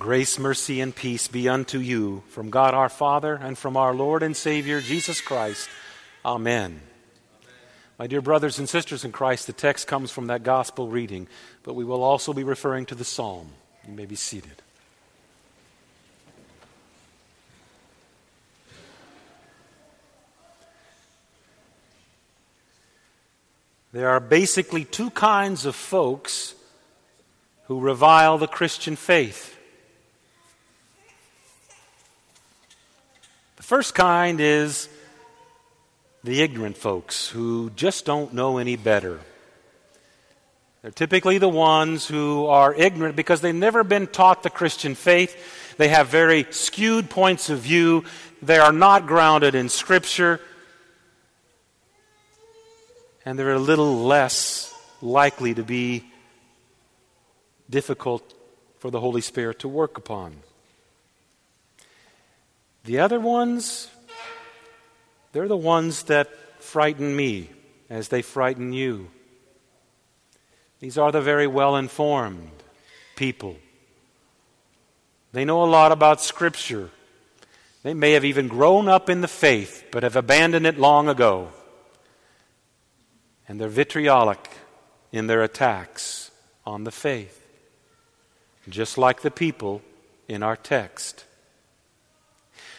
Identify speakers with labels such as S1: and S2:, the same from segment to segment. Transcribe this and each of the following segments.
S1: Grace, mercy, and peace be unto you from God our Father and from our Lord and Savior Jesus Christ. Amen. My dear brothers and sisters in Christ, the text comes from that gospel reading, but we will also be referring to the psalm. You may be seated. There are basically two kinds of folks who revile the Christian faith. First kind is the ignorant folks who just don't know any better. They're typically the ones who are ignorant because they've never been taught the Christian faith. They have very skewed points of view. They are not grounded in Scripture and they're a little less likely to be difficult for the Holy Spirit to work upon. The other ones, they're the ones that frighten me as they frighten you. These are the very well informed people. They know a lot about Scripture. They may have even grown up in the faith, but have abandoned it long ago and they're vitriolic in their attacks on the faith, just like the people in our text.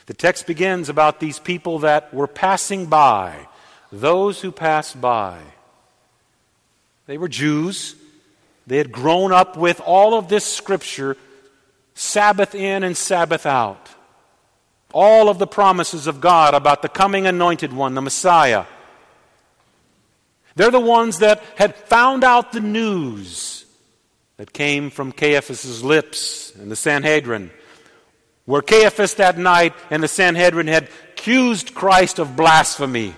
S1: The text begins about these people that were passing by, those who passed by. They were Jews. They had grown up with all of this scripture, Sabbath in and Sabbath out. All of the promises of God about the coming anointed one, the Messiah. They're the ones that had found out the news that came from Caiaphas' lips in the Sanhedrin, where Caiaphas that night and the Sanhedrin had accused Christ of blasphemy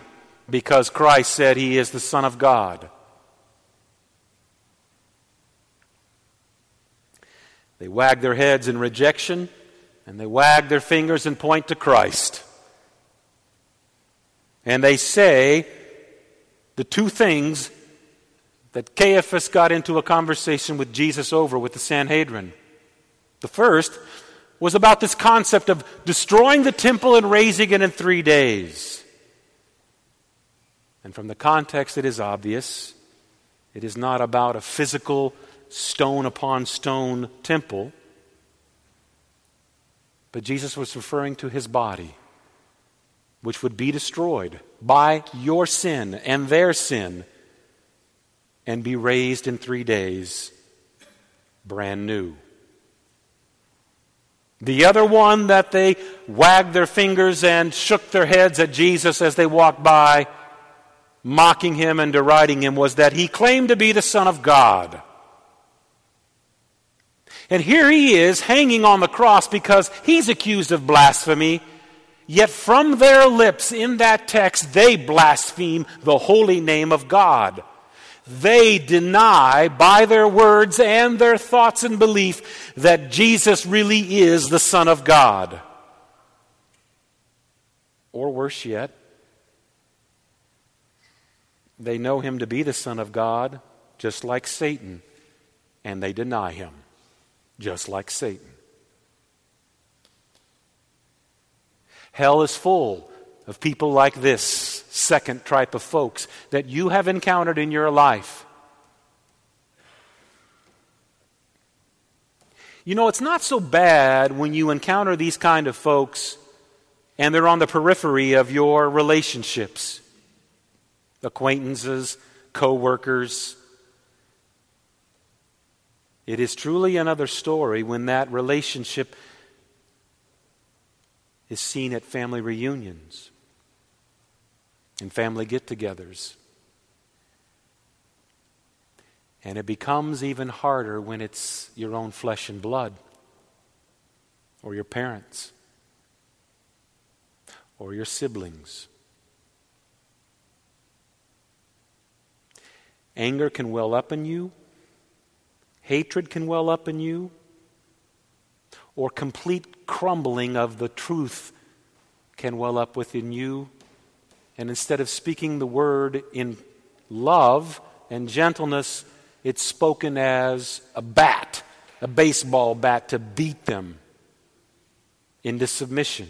S1: because Christ said he is the Son of God. They wag their heads in rejection, and they wag their fingers and point to Christ. And they say, the two things that Caiaphas got into a conversation with Jesus over with the Sanhedrin. The first was about this concept of destroying the temple and raising it in three days. And from the context, it is obvious it is not about a physical stone upon stone temple, but Jesus was referring to his body which would be destroyed by your sin and their sin and be raised in three days brand new. The other one that they wagged their fingers and shook their heads at Jesus as they walked by, mocking him and deriding him, was that he claimed to be the Son of God. And here he is hanging on the cross because he's accused of blasphemy Yet from their lips in that text, they blaspheme the holy name of God. They deny by their words and their thoughts and belief that Jesus really is the Son of God. Or worse yet, they know him to be the Son of God, just like Satan, and they deny him, just like Satan. Hell is full of people like this second type of folks that you have encountered in your life. You know, it's not so bad when you encounter these kind of folks and they're on the periphery of your relationships acquaintances, co workers. It is truly another story when that relationship is seen at family reunions and family get togethers. And it becomes even harder when it's your own flesh and blood, or your parents, or your siblings. Anger can well up in you, hatred can well up in you, or complete crumbling of the truth can well up within you. And instead of speaking the word in love and gentleness, it's spoken as a bat a baseball bat to beat them into submission.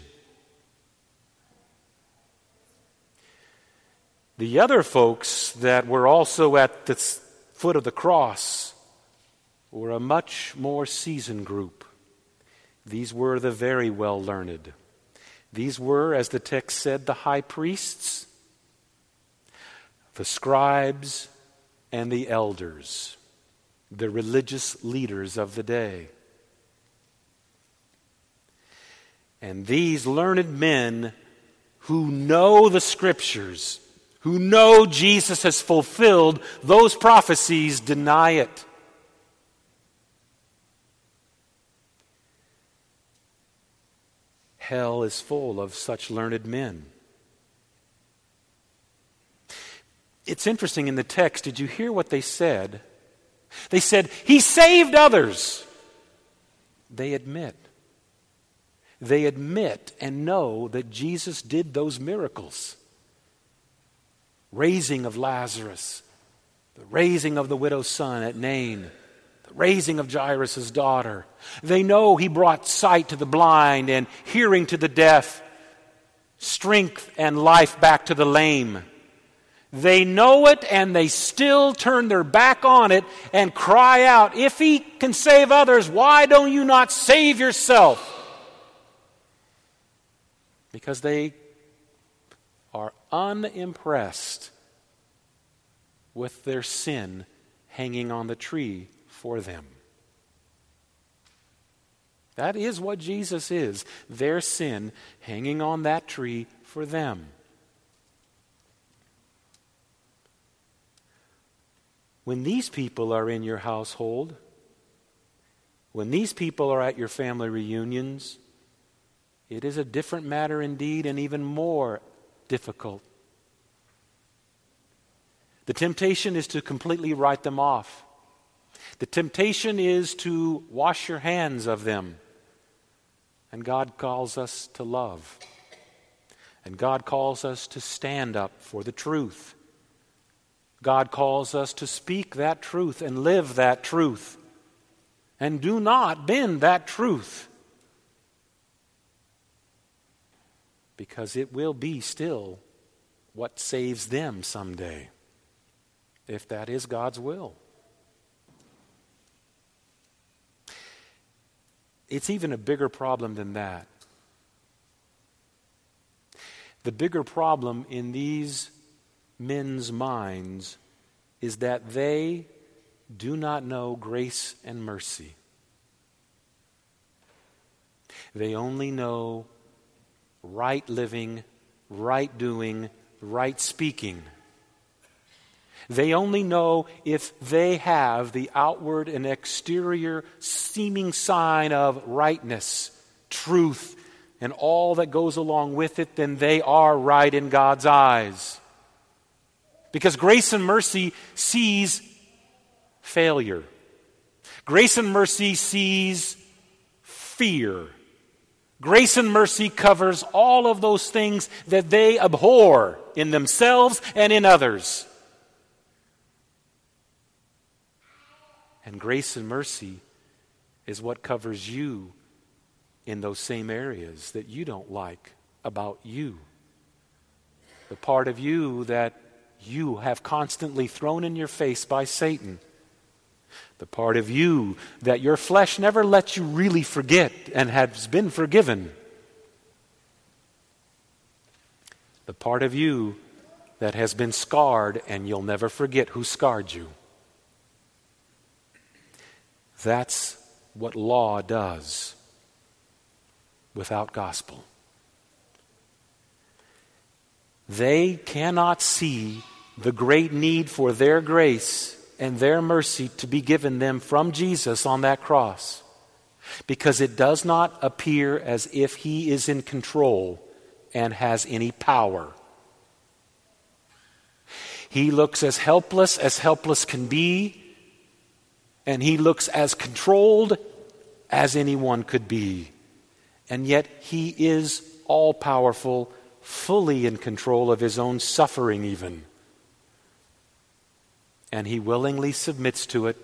S1: The other folks that were also at the foot of the cross were a much more seasoned group. These were the very well learned. These were, as the text said, the high priests, the scribes, and the elders, the religious leaders of the day. And these learned men who know the scriptures, who know Jesus has fulfilled those prophecies, deny it. Hell is full of such learned men. It's interesting in the text. Did you hear what they said? They said, He saved others. They admit. They admit and know that Jesus did those miracles raising of Lazarus, the raising of the widow's son at Nain, raising of Jairus' daughter. They know he brought sight to the blind and hearing to the deaf, strength and life back to the lame. They know it and they still turn their back on it and cry out, If he can save others, why don't you not save yourself? Because they are unimpressed with their sin hanging on the tree for them. That is what Jesus is their sin hanging on that tree for them. When these people are in your household, when these people are at your family reunions, it is a different matter indeed and even more difficult. The temptation is to completely write them off. The temptation is to wash your hands of them. And God calls us to love. And God calls us to stand up for the truth. God calls us to speak that truth and live that truth. And do not bend that truth. Because it will be still what saves them someday, if that is God's will. It's even a bigger problem than that. The bigger problem in these men's minds is that they do not know grace and mercy. They only know right living, right doing, right speaking. They only know if they have the outward and exterior seeming sign of rightness, truth, and all that goes along with it, then they are right in God's eyes. Because grace and mercy sees failure. Grace and mercy sees fear. Grace and mercy covers all of those things that they abhor in themselves and in others. And grace and mercy is what covers you in those same areas that you don't like about you. The part of you that you have constantly thrown in your face by Satan. The part of you that your flesh never lets you really forget and has been forgiven. The part of you that has been scarred and you'll never forget who scarred you. That's what law does without gospel. They cannot see the great need for their grace and their mercy to be given them from Jesus on that cross because it does not appear as if he is in control and has any power. He looks as helpless as helpless can be, and he looks as controlled as anyone could be. And yet he is all powerful, fully in control of his own suffering, even and he willingly submits to it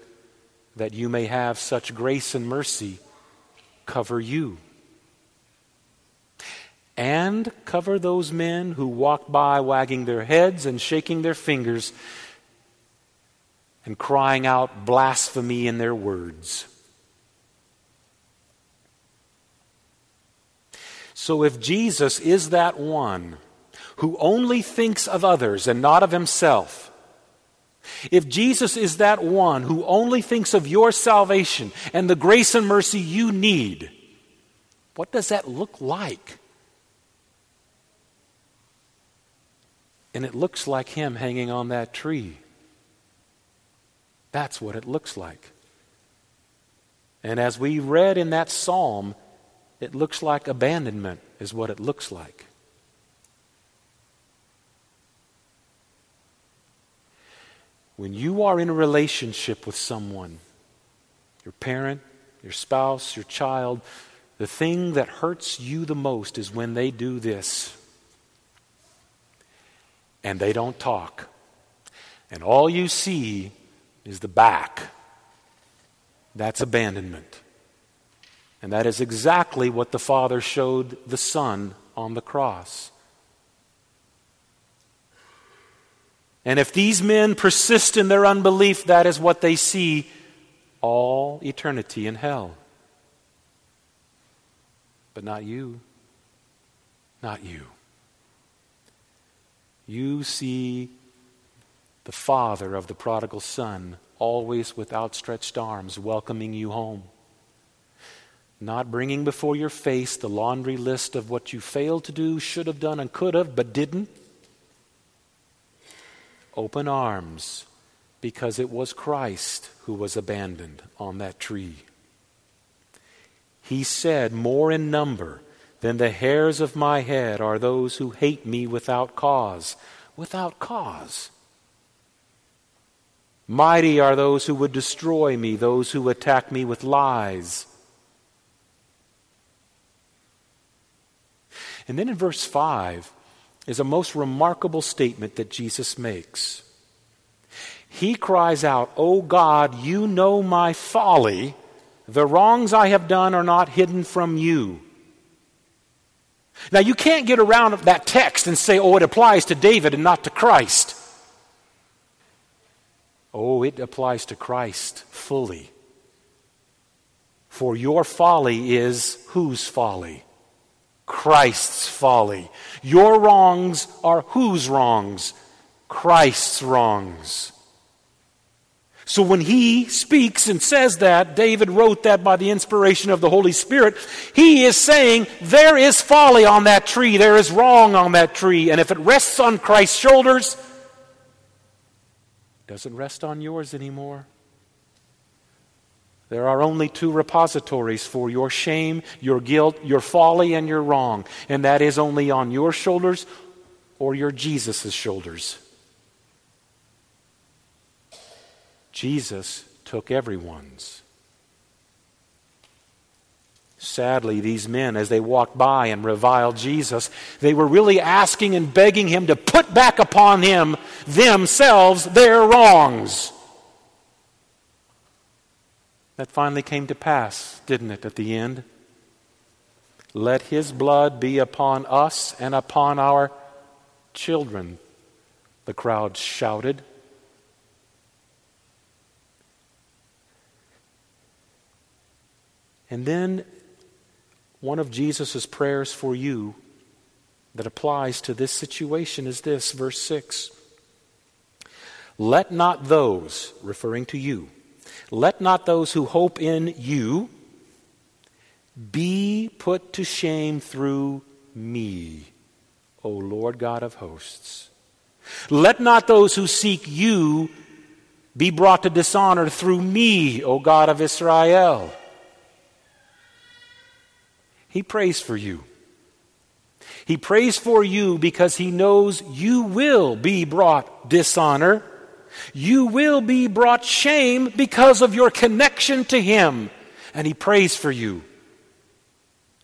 S1: that you may have such grace and mercy cover you. And cover those men who walk by wagging their heads and shaking their fingers and crying out blasphemy in their words. So if Jesus is that one who only thinks of others and not of himself, if Jesus is that one who only thinks of your salvation and the grace and mercy you need, what does that look like? And it looks like him hanging on that tree. That's what it looks like. And as we read in that psalm, it looks like abandonment, is what it looks like. When you are in a relationship with someone, your parent, your spouse, your child, the thing that hurts you the most is when they do this and they don't talk. And all you see is the back. That's abandonment. And that is exactly what the Father showed the Son on the cross. And if these men persist in their unbelief, that is what they see all eternity in hell. But not you. Not you. You see the father of the prodigal son always with outstretched arms welcoming you home. Not bringing before your face the laundry list of what you failed to do, should have done, and could have, but didn't open arms because it was Christ who was abandoned on that tree. He said, More in number than the hairs of my head are those who hate me without cause. Without cause. Mighty are those who would destroy me, those who attack me with lies. And then in verse 5, is a most remarkable statement that Jesus makes. He cries out, O God, you know my folly. The wrongs I have done are not hidden from you. Now, you can't get around that text and say, oh, it applies to David and not to Christ. Oh, it applies to Christ fully. For your folly is whose folly? Christ's folly. Your wrongs are whose wrongs? Christ's wrongs. So when he speaks and says that, David wrote that by the inspiration of the Holy Spirit, he is saying there is folly on that tree, there is wrong on that tree, and if it rests on Christ's shoulders, doesn't rest on yours anymore. There are only two repositories for your shame, your guilt, your folly, and your wrong, and that is only on your shoulders or your Jesus' shoulders. Jesus took everyone's. Sadly, these men, as they walked by and reviled Jesus, they were really asking and begging him to put back upon him themselves their wrongs. That finally came to pass, didn't it, at the end? Let his blood be upon us and upon our children, the crowd shouted. And then one of Jesus' prayers for you that applies to this situation is this, verse 6. Let not those, referring to you, let not those who hope in you be put to shame through me, O Lord God of hosts. Let not those who seek you be brought to dishonor through me, O God of Israel. He prays for you. He prays for you because he knows you will be brought dishonor you will be brought shame because of your connection to Him. And He prays for you.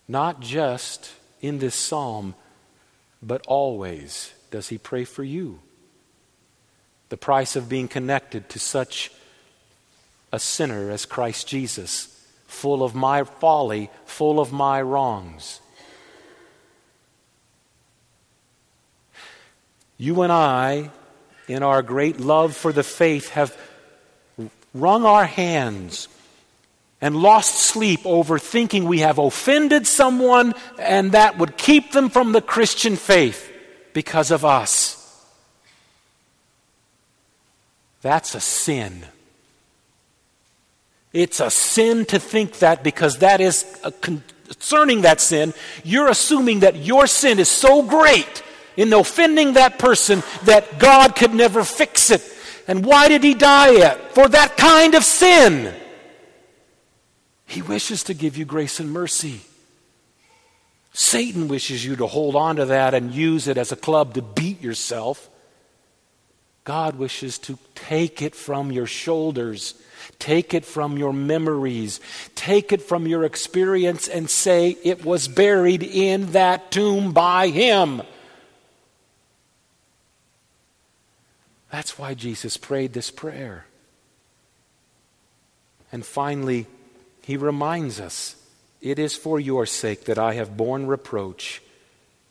S1: Not just in this psalm, but always does He pray for you. The price of being connected to such a sinner as Christ Jesus, full of my folly, full of my wrongs. You and I, in our great love for the faith, have wrung our hands and lost sleep over thinking we have offended someone and that would keep them from the Christian faith because of us. That's a sin. It's a sin to think that because that is concerning that sin, you're assuming that your sin is so great in offending that person that God could never fix it. And why did he die yet? For that kind of sin. He wishes to give you grace and mercy. Satan wishes you to hold on to that and use it as a club to beat yourself. God wishes to take it from your shoulders, take it from your memories, take it from your experience and say it was buried in that tomb by Him. That's why Jesus prayed this prayer. And finally, he reminds us it is for your sake that I have borne reproach,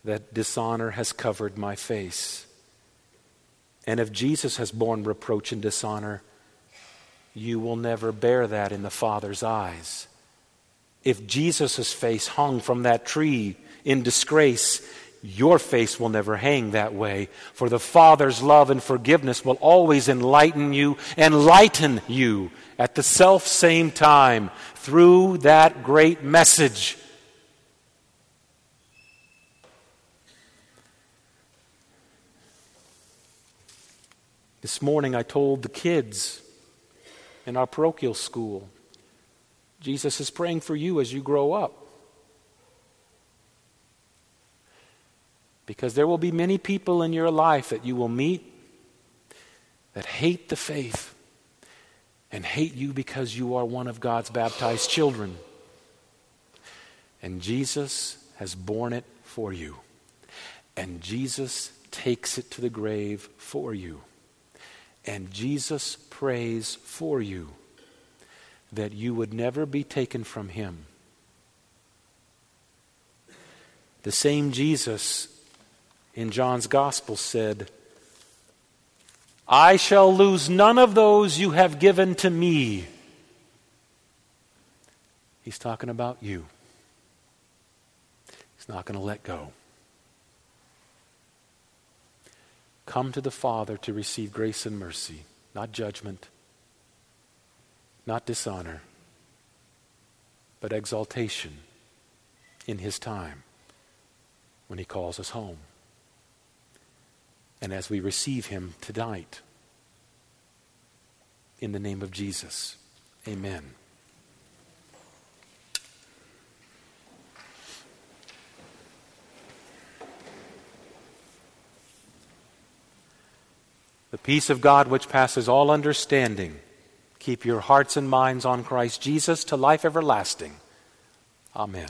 S1: that dishonor has covered my face. And if Jesus has borne reproach and dishonor, you will never bear that in the Father's eyes. If Jesus' face hung from that tree in disgrace, your face will never hang that way, for the Father's love and forgiveness will always enlighten you, enlighten you at the self same time through that great message. This morning I told the kids in our parochial school Jesus is praying for you as you grow up. Because there will be many people in your life that you will meet that hate the faith and hate you because you are one of God's baptized children. And Jesus has borne it for you. And Jesus takes it to the grave for you. And Jesus prays for you that you would never be taken from him. The same Jesus in John's Gospel said, I shall lose none of those you have given to me. He's talking about you. He's not going to let go. Come to the Father to receive grace and mercy, not judgment, not dishonor, but exaltation in His time when He calls us home and as we receive him tonight. In the name of Jesus, amen. The peace of God, which passes all understanding, keep your hearts and minds on Christ Jesus to life everlasting. Amen.